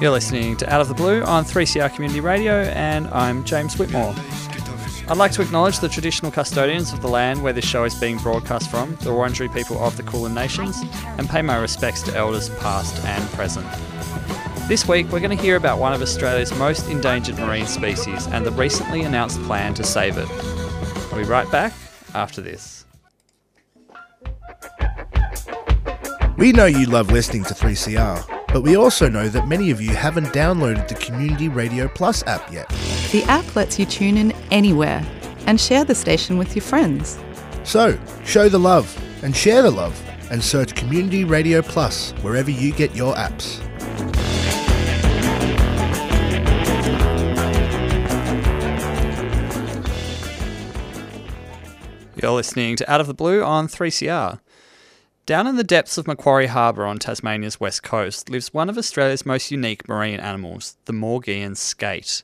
You're listening to Out of the Blue on 3CR Community Radio, and I'm James Whitmore. I'd like to acknowledge the traditional custodians of the land where this show is being broadcast from, the Wurundjeri people of the Kulin Nations, and pay my respects to elders past and present. This week, we're going to hear about one of Australia's most endangered marine species and the recently announced plan to save it. I'll be right back after this. We know you love listening to 3CR, but we also know that many of you haven't downloaded the Community Radio Plus app yet. The app lets you tune in anywhere and share the station with your friends. So, show the love and share the love and search Community Radio Plus wherever you get your apps. You're listening to Out of the Blue on 3CR. Down in the depths of Macquarie Harbour on Tasmania's west coast lives one of Australia's most unique marine animals, the Maugean skate.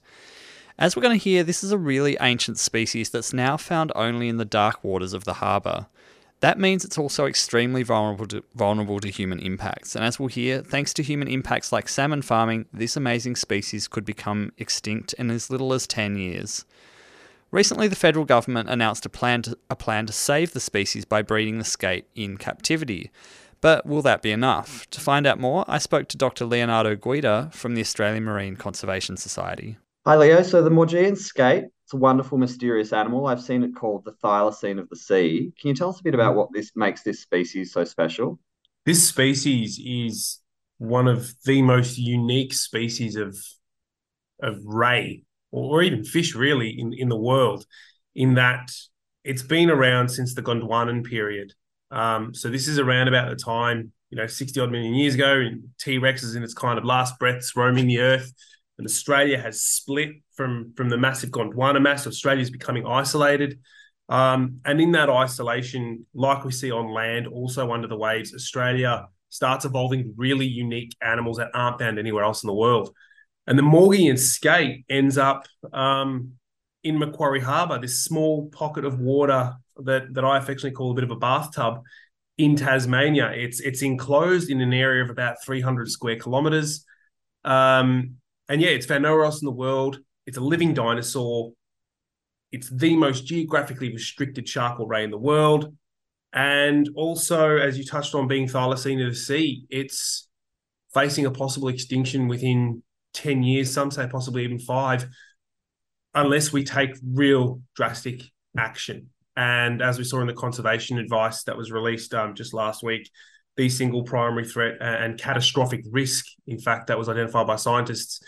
As we're going to hear, this is a really ancient species that's now found only in the dark waters of the harbour. That means it's also extremely vulnerable to, vulnerable to human impacts, and as we'll hear, thanks to human impacts like salmon farming, this amazing species could become extinct in as little as 10 years. Recently, the federal government announced a plan to, a plan to save the species by breeding the skate in captivity. But will that be enough? To find out more, I spoke to Dr. Leonardo Guida from the Australian Marine Conservation Society. Hi, Leo. So the Maugean skate, it's a wonderful, mysterious animal. I've seen it called the thylacine of the sea. Can you tell us a bit about what this makes this species so special? This species is one of the most unique species of of ray or, even fish really in, in the world, in that it's been around since the Gondwanan period. Um, so this is around about the time, you know, 60 odd million years ago, and T-Rex is in its kind of last breaths roaming the earth. And Australia has split from, from the massive Gondwana mass. Australia is becoming isolated. Um, and in that isolation, like we see on land, also under the waves, Australia starts evolving really unique animals that aren't found anywhere else in the world. And the Maugean skate ends up um, in Macquarie Harbour, this small pocket of water that, that I affectionately call a bit of a bathtub in Tasmania. It's it's enclosed in an area of about 300 square kilometres. Um, and yeah, it's found nowhere else in the world. It's a living dinosaur. It's the most geographically restricted charcoal ray in the world. And also, as you touched on, being thylacine of the sea, it's facing a possible extinction within 10 years, some say possibly even five, unless we take real drastic action. And as we saw in the conservation advice that was released um, just last week, the single primary threat and catastrophic risk, in fact, that was identified by scientists,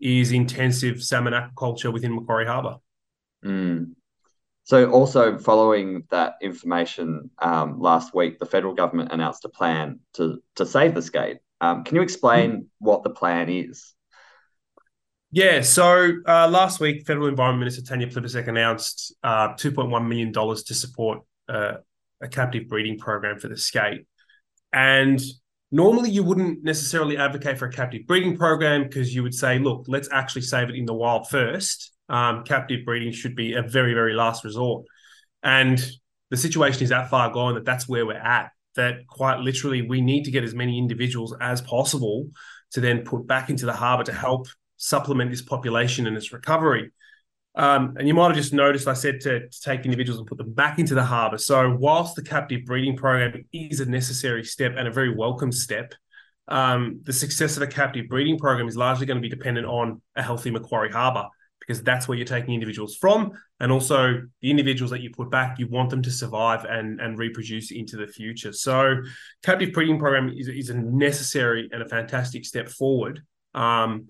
is intensive salmon aquaculture within Macquarie Harbour. Mm. So, also following that information um, last week, the federal government announced a plan to to save the skate. Um, can you explain mm. what the plan is? Yeah, so uh, last week, Federal Environment Minister Tanya Plibersek announced uh, $2.1 million to support uh, a captive breeding program for the skate. And normally you wouldn't necessarily advocate for a captive breeding program because you would say, look, let's actually save it in the wild first. Um, captive breeding should be a very, very last resort. And the situation is that far gone that that's where we're at, that quite literally we need to get as many individuals as possible to then put back into the harbour to help supplement this population and its recovery. Um, and you might have just noticed I said to, to, take individuals and put them back into the harbour. So, whilst the captive breeding program is a necessary step and a very welcome step, um, the success of a captive breeding program is largely going to be dependent on a healthy Macquarie Harbour because that's where you're taking individuals from. And also, the individuals that you put back, you want them to survive and, and reproduce into the future. So, captive breeding program is, is a necessary and a fantastic step forward. Um,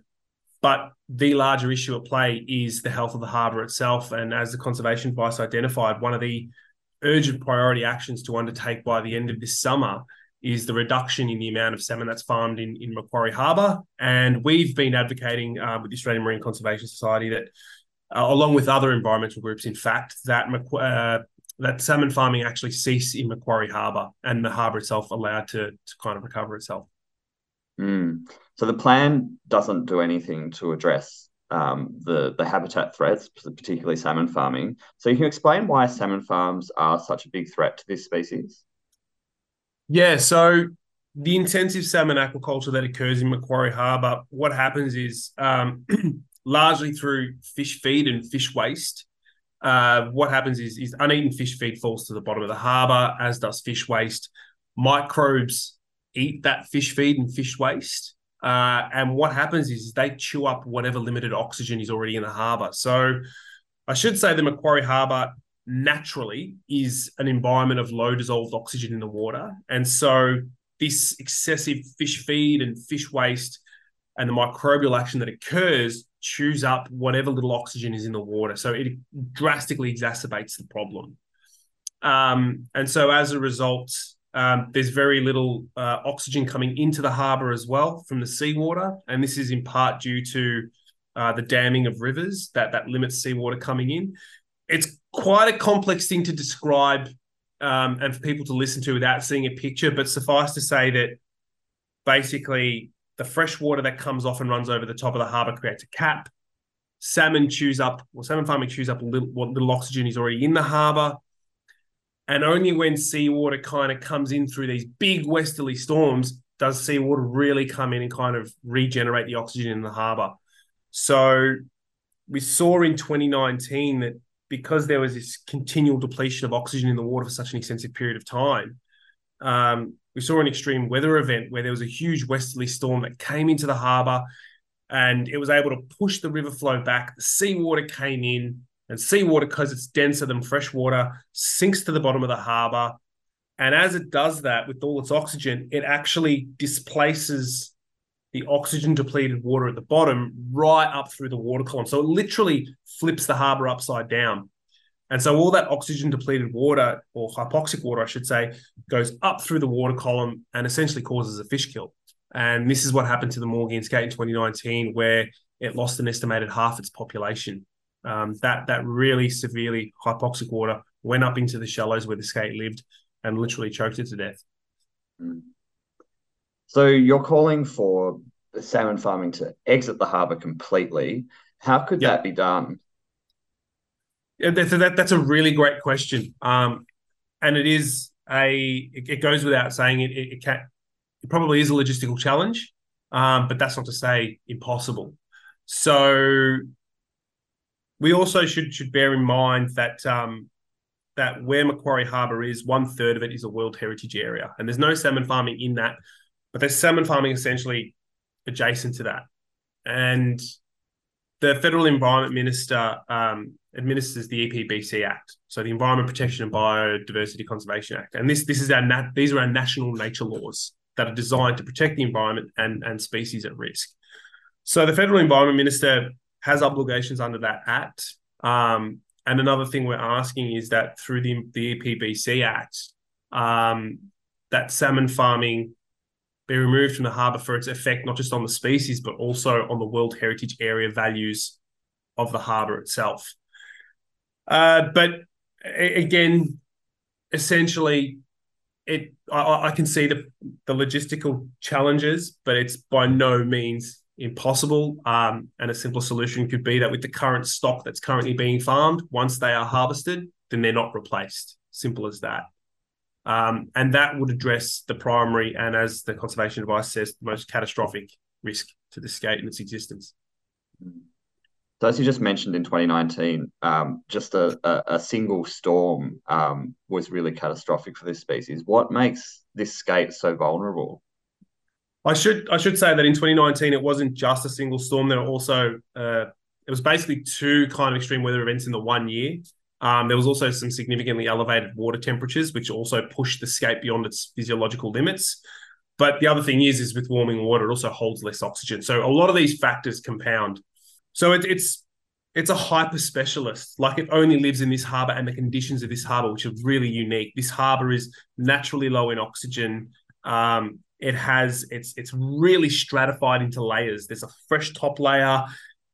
but the larger issue at play is the health of the harbour itself. And as the conservation advice identified, one of the urgent priority actions to undertake by the end of this summer is the reduction in the amount of salmon that's farmed in, in Macquarie Harbour. And we've been advocating uh, with the Australian Marine Conservation Society that uh, along with other environmental groups, in fact, that uh, that salmon farming actually ceased in Macquarie Harbour and the harbour itself allowed to, to kind of recover itself. Mm. So the plan doesn't do anything to address um, the the habitat threats, particularly salmon farming. So you can explain why salmon farms are such a big threat to this species. Yeah, so the intensive salmon aquaculture that occurs in Macquarie Harbour, what happens is um, largely through fish feed and fish waste. Uh, what happens is, is uneaten fish feed falls to the bottom of the harbour, as does fish waste. Microbes eat that fish feed and fish waste. Uh, and what happens is they chew up whatever limited oxygen is already in the harbour. So I should say the Macquarie Harbour naturally is an environment of low dissolved oxygen in the water. And so this excessive fish feed and fish waste and the microbial action that occurs chews up whatever little oxygen is in the water. So it drastically exacerbates the problem. Um, and so as a result, um, there's very little uh, oxygen coming into the harbour as well from the seawater. And this is in part due to uh, the damming of rivers that, that limits seawater coming in. It's quite a complex thing to describe um, and for people to listen to without seeing a picture, but suffice to say that basically the fresh water that comes off and runs over the top of the harbour creates a cap. Salmon chews up, well, salmon farming chews up little, what little oxygen is already in the harbour. And only when seawater kind of comes in through these big westerly storms does seawater really come in and kind of regenerate the oxygen in the harbour. So we saw in 2019 that because there was this continual depletion of oxygen in the water for such an extensive period of time, um, we saw an extreme weather event where there was a huge westerly storm that came into the harbour and it was able to push the river flow back. The seawater came in, and seawater, because it's denser than fresh water, sinks to the bottom of the harbour. And as it does that with all its oxygen, it actually displaces the oxygen depleted water at the bottom right up through the water column. So it literally flips the harbour upside down. And so all that oxygen depleted water, or hypoxic water, I should say, goes up through the water column and essentially causes a fish kill. And this is what happened to the Maugean skate in 2019, where it lost an estimated half its population. Um, that that really severely hypoxic water went up into the shallows where the skate lived and literally choked it to death. So you're calling for salmon farming to exit the harbour completely. How could that be done? Yeah, that's a, that, that's a really great question. Um, and it is a it, it goes without saying it, it, it can it probably is a logistical challenge, um, but that's not to say impossible. So we also should should bear in mind that um, that where Macquarie Harbour is, one third of it is a World Heritage Area, and there's no salmon farming in that, but there's salmon farming essentially adjacent to that. And the federal environment minister um, administers the EPBC Act, so the Environment Protection and Biodiversity Conservation Act, and this this is our nat- these are our national nature laws that are designed to protect the environment and and species at risk. So the federal environment minister has obligations under that act. Um, and another thing we're asking is that through the the EPBC Act, um, that salmon farming be removed from the harbour for its effect not just on the species but also on the World Heritage Area values of the harbour itself. Uh, but again, essentially, it I, I, can see the the logistical challenges, but it's by no means impossible. Um, and a simple solution could be that with the current stock that's currently being farmed, once they are harvested, then they're not replaced. Simple as that. Um, and that would address the primary and, as the conservation advice says, the most catastrophic risk to the skate and its existence. So, as you just mentioned in 2019, um, just a, a, a, single storm um, was really catastrophic for this species. What makes this skate so vulnerable? I should I should say that in 2019 it wasn't just a single storm. There were also uh, it was basically two kind of extreme weather events in the one year. Um, there was also some significantly elevated water temperatures, which also pushed the skate beyond its physiological limits. But the other thing is, is with warming water, it also holds less oxygen. So a lot of these factors compound. So it, it's it's a hyper specialist. Like it only lives in this harbour and the conditions of this harbour, which are really unique. This harbour is naturally low in oxygen. Um, it has it's it's really stratified into layers. There's a fresh top layer.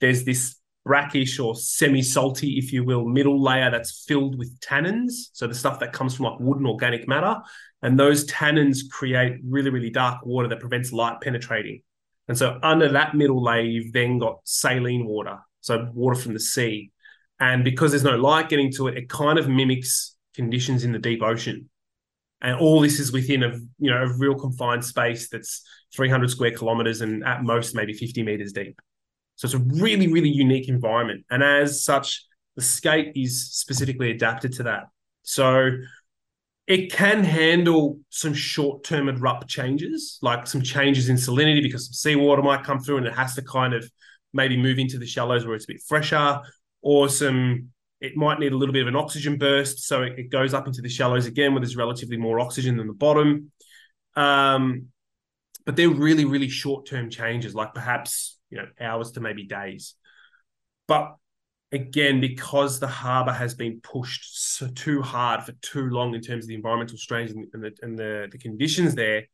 There's this brackish or semi-salty, if you will, middle layer that's filled with tannins. So the stuff that comes from like wood and organic matter. And those tannins create really, really dark water that prevents light penetrating. And so under that middle layer, you've then got saline water, so water from the sea. And because there's no light getting to it, it kind of mimics conditions in the deep ocean. And all this is within a you know a real confined space that's 300 square kilometers and at most maybe 50 meters deep. So it's a really, really unique environment. And as such, the skate is specifically adapted to that. So it can handle some short-term abrupt changes, like some changes in salinity because some seawater might come through and it has to kind of maybe move into the shallows where it's a bit fresher, or some it might need a little bit of an oxygen burst, so it, it goes up into the shallows again where there's relatively more oxygen than the bottom. Um, but they're really, really short-term changes, like perhaps you know hours to maybe days. But again, because the harbour has been pushed so too hard for too long in terms of the environmental strains and, and, the, and the, the conditions there,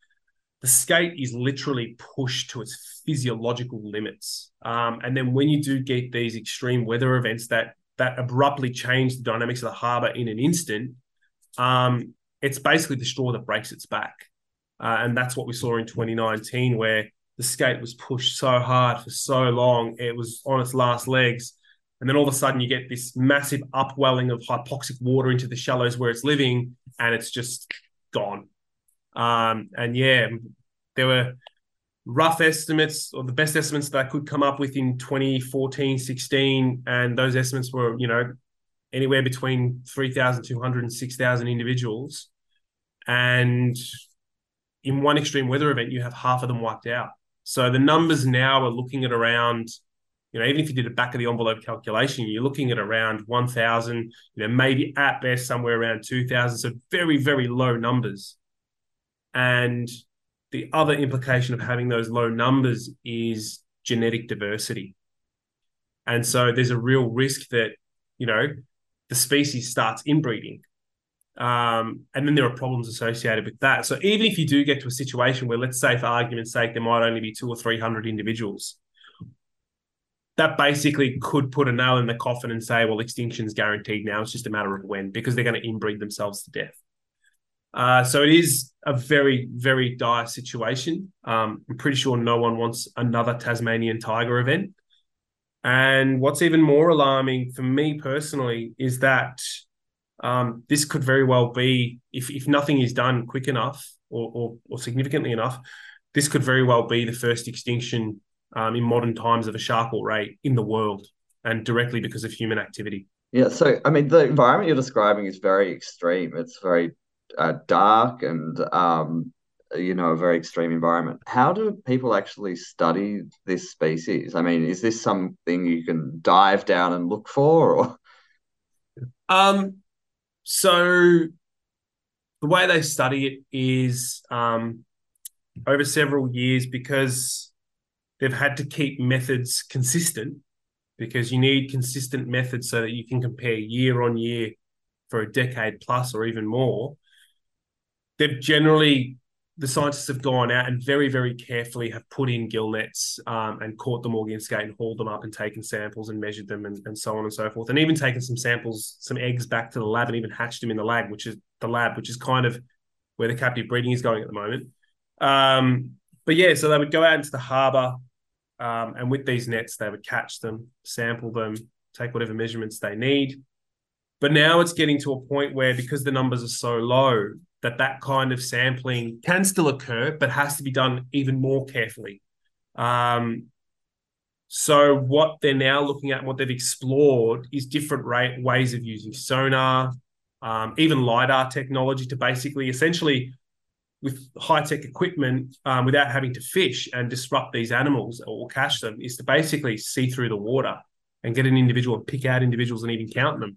the skate is literally pushed to its physiological limits. Um, and then when you do get these extreme weather events that that abruptly change the dynamics of the harbour in an instant, um, it's basically the straw that breaks its back. Uh, and that's what we saw in 2019, where the skate was pushed so hard for so long, it was on its last legs and then all of a sudden, you get this massive upwelling of hypoxic water into the shallows where it's living, and it's just gone. Um, and yeah, there were rough estimates or the best estimates that I could come up with in 2014, 16. And those estimates were, you know, anywhere between 3,200 and 6,000 individuals. And in one extreme weather event, you have half of them wiped out. So the numbers now are looking at around you know, even if you did a back of the envelope calculation, you're looking at around 1,000, you know, maybe at best somewhere around 2,000. So very, very low numbers. And the other implication of having those low numbers is genetic diversity. And so there's a real risk that, you know, the species starts inbreeding. Um, and then there are problems associated with that. So even if you do get to a situation where, let's say, for argument's sake, there might only be two or 300 individuals, that basically could put a nail in the coffin and say, well, extinction's guaranteed now. It's just a matter of when because they're going to inbreed themselves to death. Uh, so it is a very, very dire situation. Um, I'm pretty sure no one wants another Tasmanian tiger event. And what's even more alarming for me personally is that um, this could very well be, if, if nothing is done quick enough or, or, or significantly enough, this could very well be the first extinction um, in modern times of a shark or ray in the world and directly because of human activity. Yeah, so I mean, the environment you're describing is very extreme. It's very uh, dark and, um, you know, a very extreme environment. How do people actually study this species? I mean, is this something you can dive down and look for, or? Um, so the way they study it is um, over several years because they've had to keep methods consistent because you need consistent methods so that you can compare year on year for a decade plus or even more. They've generally the scientists have gone out and very, very carefully have put in gill nets um, and caught the Maugean skate and hauled them up and taken samples and measured them and, and so on and so forth. And even taken some samples, some eggs back to the lab and even hatched them in the lab, which is the lab, which is kind of where the captive breeding is going at the moment. Um, but yeah, so they would go out into the harbour, um, and with these nets, they would catch them, sample them, take whatever measurements they need. But now it's getting to a point where, because the numbers are so low, that that kind of sampling can still occur, but has to be done even more carefully. Um, so what they're now looking at, what they've explored, is different rate, ways of using sonar, um, even lidar technology to basically, essentially, with high tech equipment um, without having to fish and disrupt these animals or catch them is to basically see through the water and get an individual and pick out individuals and even count them.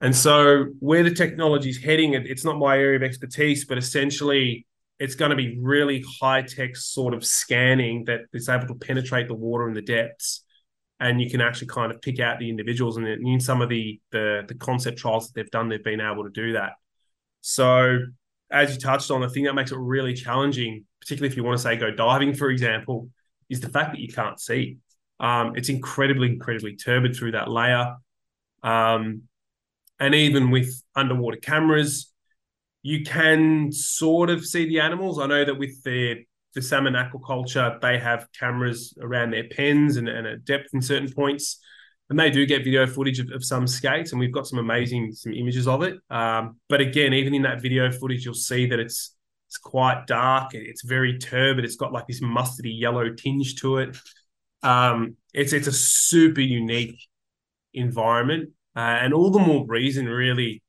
And so, where the technology is heading, it's not my area of expertise, but essentially, it's going to be really high tech sort of scanning that is able to penetrate the water in the depths. And you can actually kind of pick out the individuals. And in some of the, the, the concept trials that they've done, they've been able to do that. So as you touched on, the thing that makes it really challenging, particularly if you want to say go diving, for example, is the fact that you can't see. Um, it's incredibly, incredibly turbid through that layer. Um, and even with underwater cameras, you can sort of see the animals. I know that with the the salmon aquaculture, they have cameras around their pens and, and at depth in certain points. And they do get video footage of, of some skates, and we've got some amazing some images of it. Um, but again, even in that video footage, you'll see that it's it's quite dark. It's very turbid. It's got like this mustardy yellow tinge to it. Um, it's it's a super unique environment, uh, and all the more reason really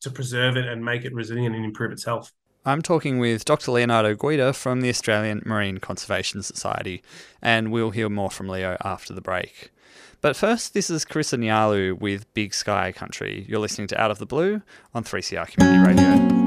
to preserve it and make it resilient and improve its health. I'm talking with Dr. Leonardo Guida from the Australian Marine Conservation Society, and we'll hear more from Leo after the break. But first, this is Carissa Nyalu with Big Sky Country. You're listening to Out of the Blue on 3CR Community Radio.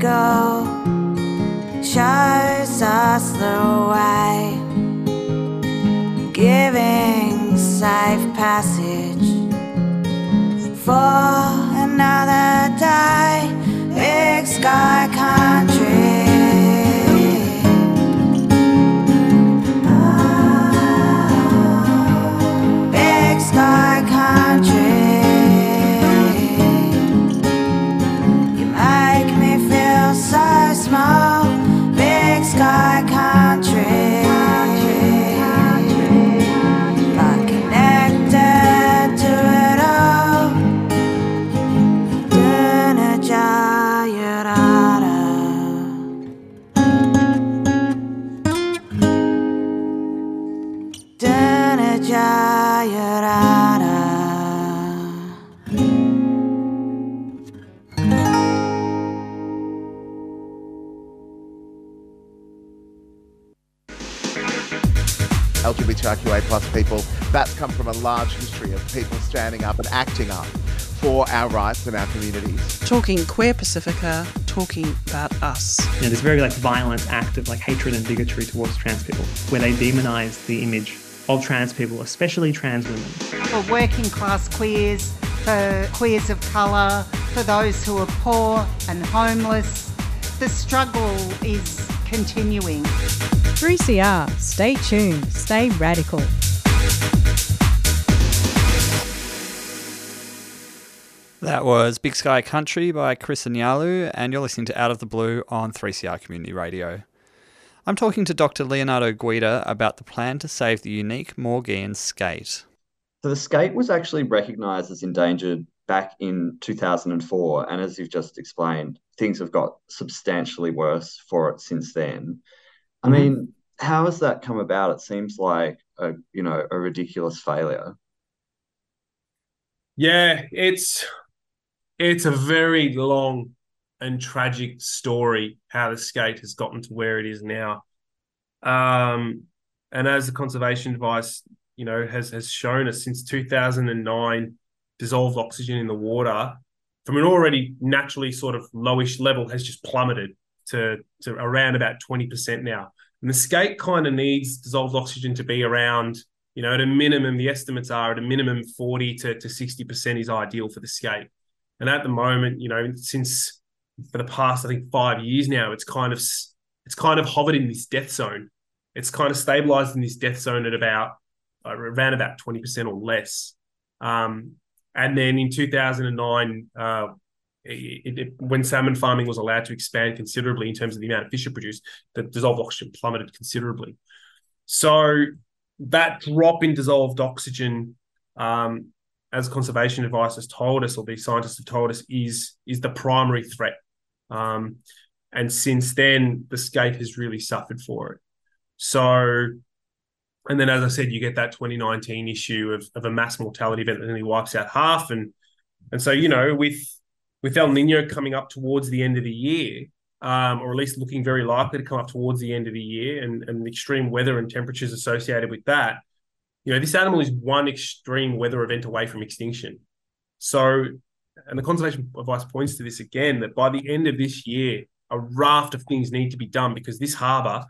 go shows us the way, giving safe passage for another day. Big sky. LGBTIQA plus people, that's come from a large history of people standing up and acting up for our rights and our communities. Talking queer Pacifica, talking about us. You know, this very like violent act of like hatred and bigotry towards trans people, where they demonize the image of trans people, especially trans women. For working class queers, for queers of colour, for those who are poor and homeless, the struggle is continuing. 3CR. Stay tuned. Stay radical. That was Big Sky Country by Chris Anyalu, and you're listening to Out of the Blue on 3CR Community Radio. I'm talking to Dr. Leonardo Guida about the plan to save the unique Maugean skate. So the skate was actually recognised as endangered back in 2004, and as you've just explained, things have got substantially worse for it since then. I Mhm. mean, how has that come about? It seems like a you know a ridiculous failure. Yeah, it's it's a very long and tragic story how the skate has gotten to where it is now. Um, and as the conservation advice, you know, has has shown us since 2009, dissolved oxygen in the water from an already naturally sort of lowish level has just plummeted to to around about 20% now. And the skate kind of needs dissolved oxygen to be around, you know, at a minimum, the estimates are at a minimum 40 to, to 60% is ideal for the skate. And at the moment, you know, since for the past, I think five years now, it's kind of it's kind of hovered in this death zone. It's kind of stabilized in this death zone at about uh, around about 20% or less. Um, and then in 2009, uh, it, it, when salmon farming was allowed to expand considerably in terms of the amount of fish it produced, the dissolved oxygen plummeted considerably. So that drop in dissolved oxygen, um, as conservation advice has told us, or these scientists have told us, is is the primary threat. Um, and since then, the skate has really suffered for it. So, and then as I said, you get that 2019 issue of, of a mass mortality event that nearly wipes out half, and and so you know with with El Nino coming up towards the end of the year, um, or at least looking very likely to come up towards the end of the year, and, and the extreme weather and temperatures associated with that, you know, this animal is one extreme weather event away from extinction. So, and the conservation advice points to this again that by the end of this year, a raft of things need to be done because this harbour,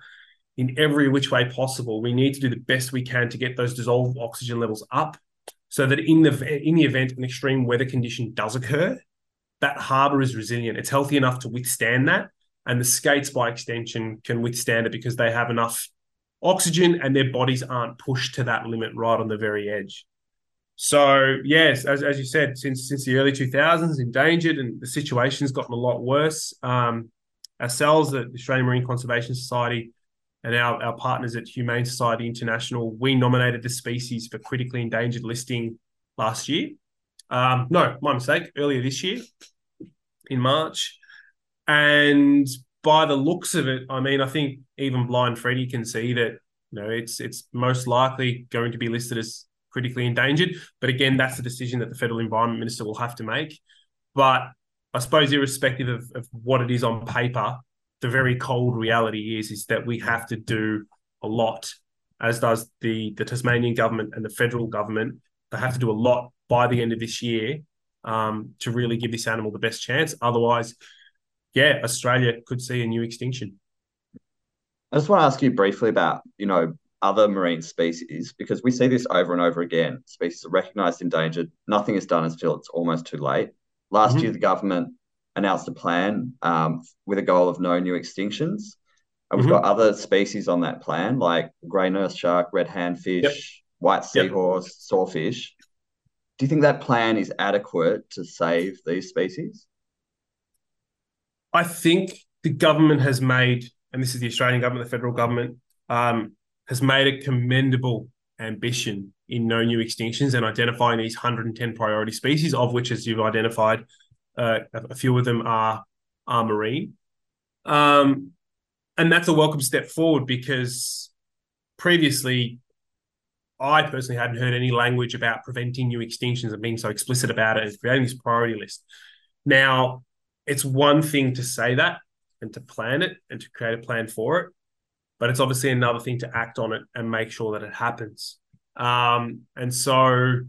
in every which way possible, we need to do the best we can to get those dissolved oxygen levels up so that in the in the event an extreme weather condition does occur, that harbour is resilient. It's healthy enough to withstand that. And the skates, by extension, can withstand it because they have enough oxygen and their bodies aren't pushed to that limit right on the very edge. So yes, as, as you said, since since the early 2000s, endangered, and the situation's gotten a lot worse. Um, ourselves, the Australian Marine Conservation Society, and our, our partners at Humane Society International, we nominated the species for critically endangered listing last year. Um, no, my mistake, earlier this year in March. And by the looks of it, I mean, I think even blind Freddie can see that you know it's it's most likely going to be listed as critically endangered. But again, that's a decision that the federal environment minister will have to make. But I suppose, irrespective of, of what it is on paper, the very cold reality is is that we have to do a lot, as does the the Tasmanian government and the federal government. They have to do a lot by the end of this year um, to really give this animal the best chance. Otherwise, yeah, Australia could see a new extinction. I just want to ask you briefly about, you know, other marine species because we see this over and over again. Species are recognised endangered. Nothing is done until it's almost too late. Last Mhm. year, the government announced a plan um, with a goal of no new extinctions. And we've Mhm. got other species on that plan, like grey nurse shark, red handfish, white Yep. seahorse, sawfish. Do you think that plan is adequate to save these species? I think the government has made, and this is the Australian government, the federal government, um, has made a commendable ambition in no new extinctions and identifying these 110 priority species, of which, as you've identified, uh, a a few of them are are marine. Um, and that's a welcome step forward because previously, I personally hadn't heard any language about preventing new extinctions and being so explicit about it and creating this priority list. Now, it's one thing to say that and to plan it and to create a plan for it, but it's obviously another thing to act on it and make sure that it happens. Um, and so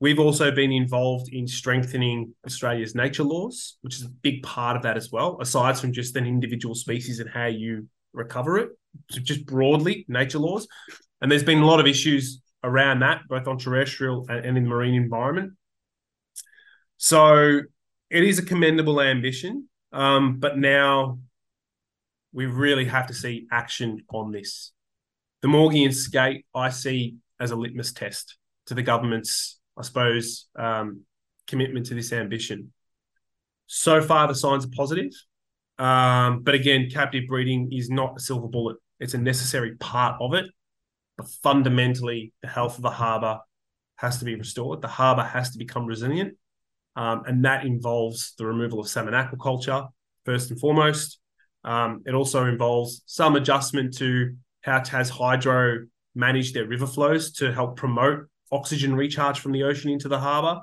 we've also been involved in strengthening Australia's nature laws, which is a big part of that as well, aside from just an individual species and how you recover it. So just broadly, nature laws. And there's been a lot of issues around that, both on terrestrial and, in the marine environment. So it is a commendable ambition, um, but now we really have to see action on this. The Maugean skate I see as a litmus test to the government's, I suppose, um, commitment to this ambition. So far, the signs are positive. Um, but again, captive breeding is not a silver bullet. It's a necessary part of it. But fundamentally, the health of the harbour has to be restored. The harbour has to become resilient. Um, and that involves the removal of salmon aquaculture, first and foremost. Um, it also involves some adjustment to how Tas Hydro manage their river flows to help promote oxygen recharge from the ocean into the harbour.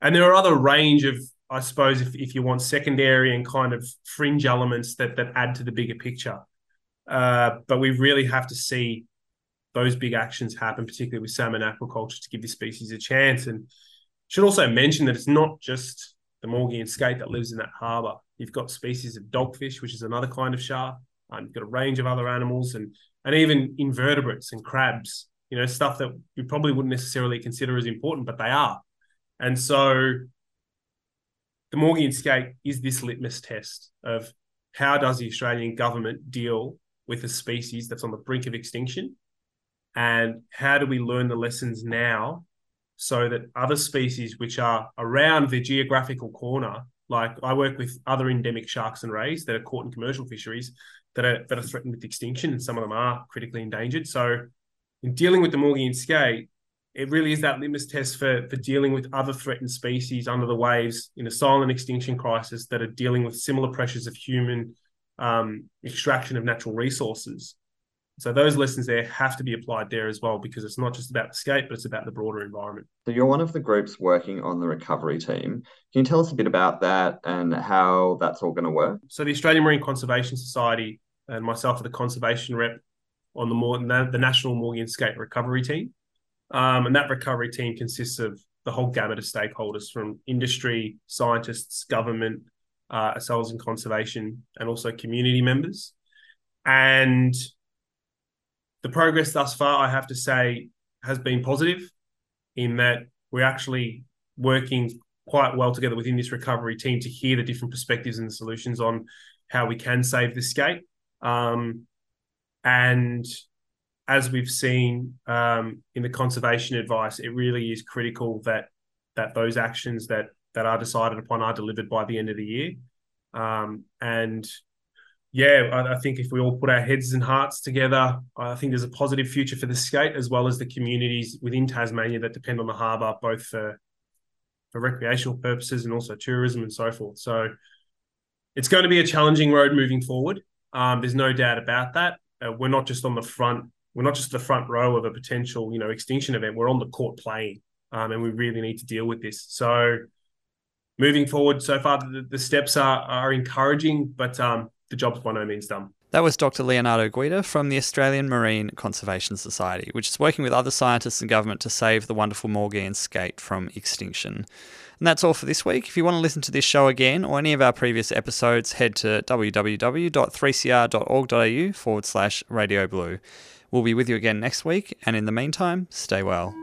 And there are other range of, I suppose, if, if you want secondary and kind of fringe elements that that add to the bigger picture. Uh, but we really have to see those big actions happen, particularly with salmon aquaculture, to give this species a chance. And should also mention that it's not just the Maugean skate that lives in that harbour. You've got species of dogfish, which is another kind of shark. Um, you've got a range of other animals and and even invertebrates and crabs. You know, stuff that we probably wouldn't necessarily consider as important, but they are. And so, the Maugean skate is this litmus test of how does the Australian government deal with a species that's on the brink of extinction, and how do we learn the lessons now so that other species which are around the geographical corner like I work with other endemic sharks and rays that are caught in commercial fisheries that are that are threatened with extinction, and some of them are critically endangered. So, in dealing with the Maugean skate, it really is that litmus test for for dealing with other threatened species under the waves in a silent extinction crisis that are dealing with similar pressures of human um, extraction of natural resources. So those lessons there have to be applied there as well because it's not just about the skate, but it's about the broader environment. So you're one of the groups working on the recovery team. Can you tell us a bit about that and how that's all going to work? So the Australian Marine Conservation Society and myself are the conservation rep on the the National Maugean Skate Recovery Team, um, and that recovery team consists of the whole gamut of stakeholders from industry, scientists, government, uh, ourselves in conservation, and also community members. And the progress thus far, I have to say, has been positive in that we're actually working quite well together within this recovery team to hear the different perspectives and the solutions on how we can save the skate. Um, and as we've seen um, in the conservation advice, it really is critical that that those actions that that are decided upon are delivered by the end of the year. Um, and yeah, I, I, think if we all put our heads and hearts together, I think there's a positive future for the skate as well as the communities within Tasmania that depend on the harbour, both for for recreational purposes and also tourism and so forth. So it's going to be a challenging road moving forward. Um, there's no doubt about that. Uh, we're not just on the front. We're not just the front row of a potential, you know, extinction event. We're on the court playing, um, and we really need to deal with this. So, moving forward, so far the, the steps are are encouraging, but um, the job's by no means done. That was Dr. Leonardo Guida from the Australian Marine Conservation Society, which is working with other scientists and government to save the wonderful Maugean skate from extinction. And that's all for this week. If you want to listen to this show again or any of our previous episodes, head to www.3cr.org.au forward slash radio blue. We'll be with you again next week, and in the meantime, stay well.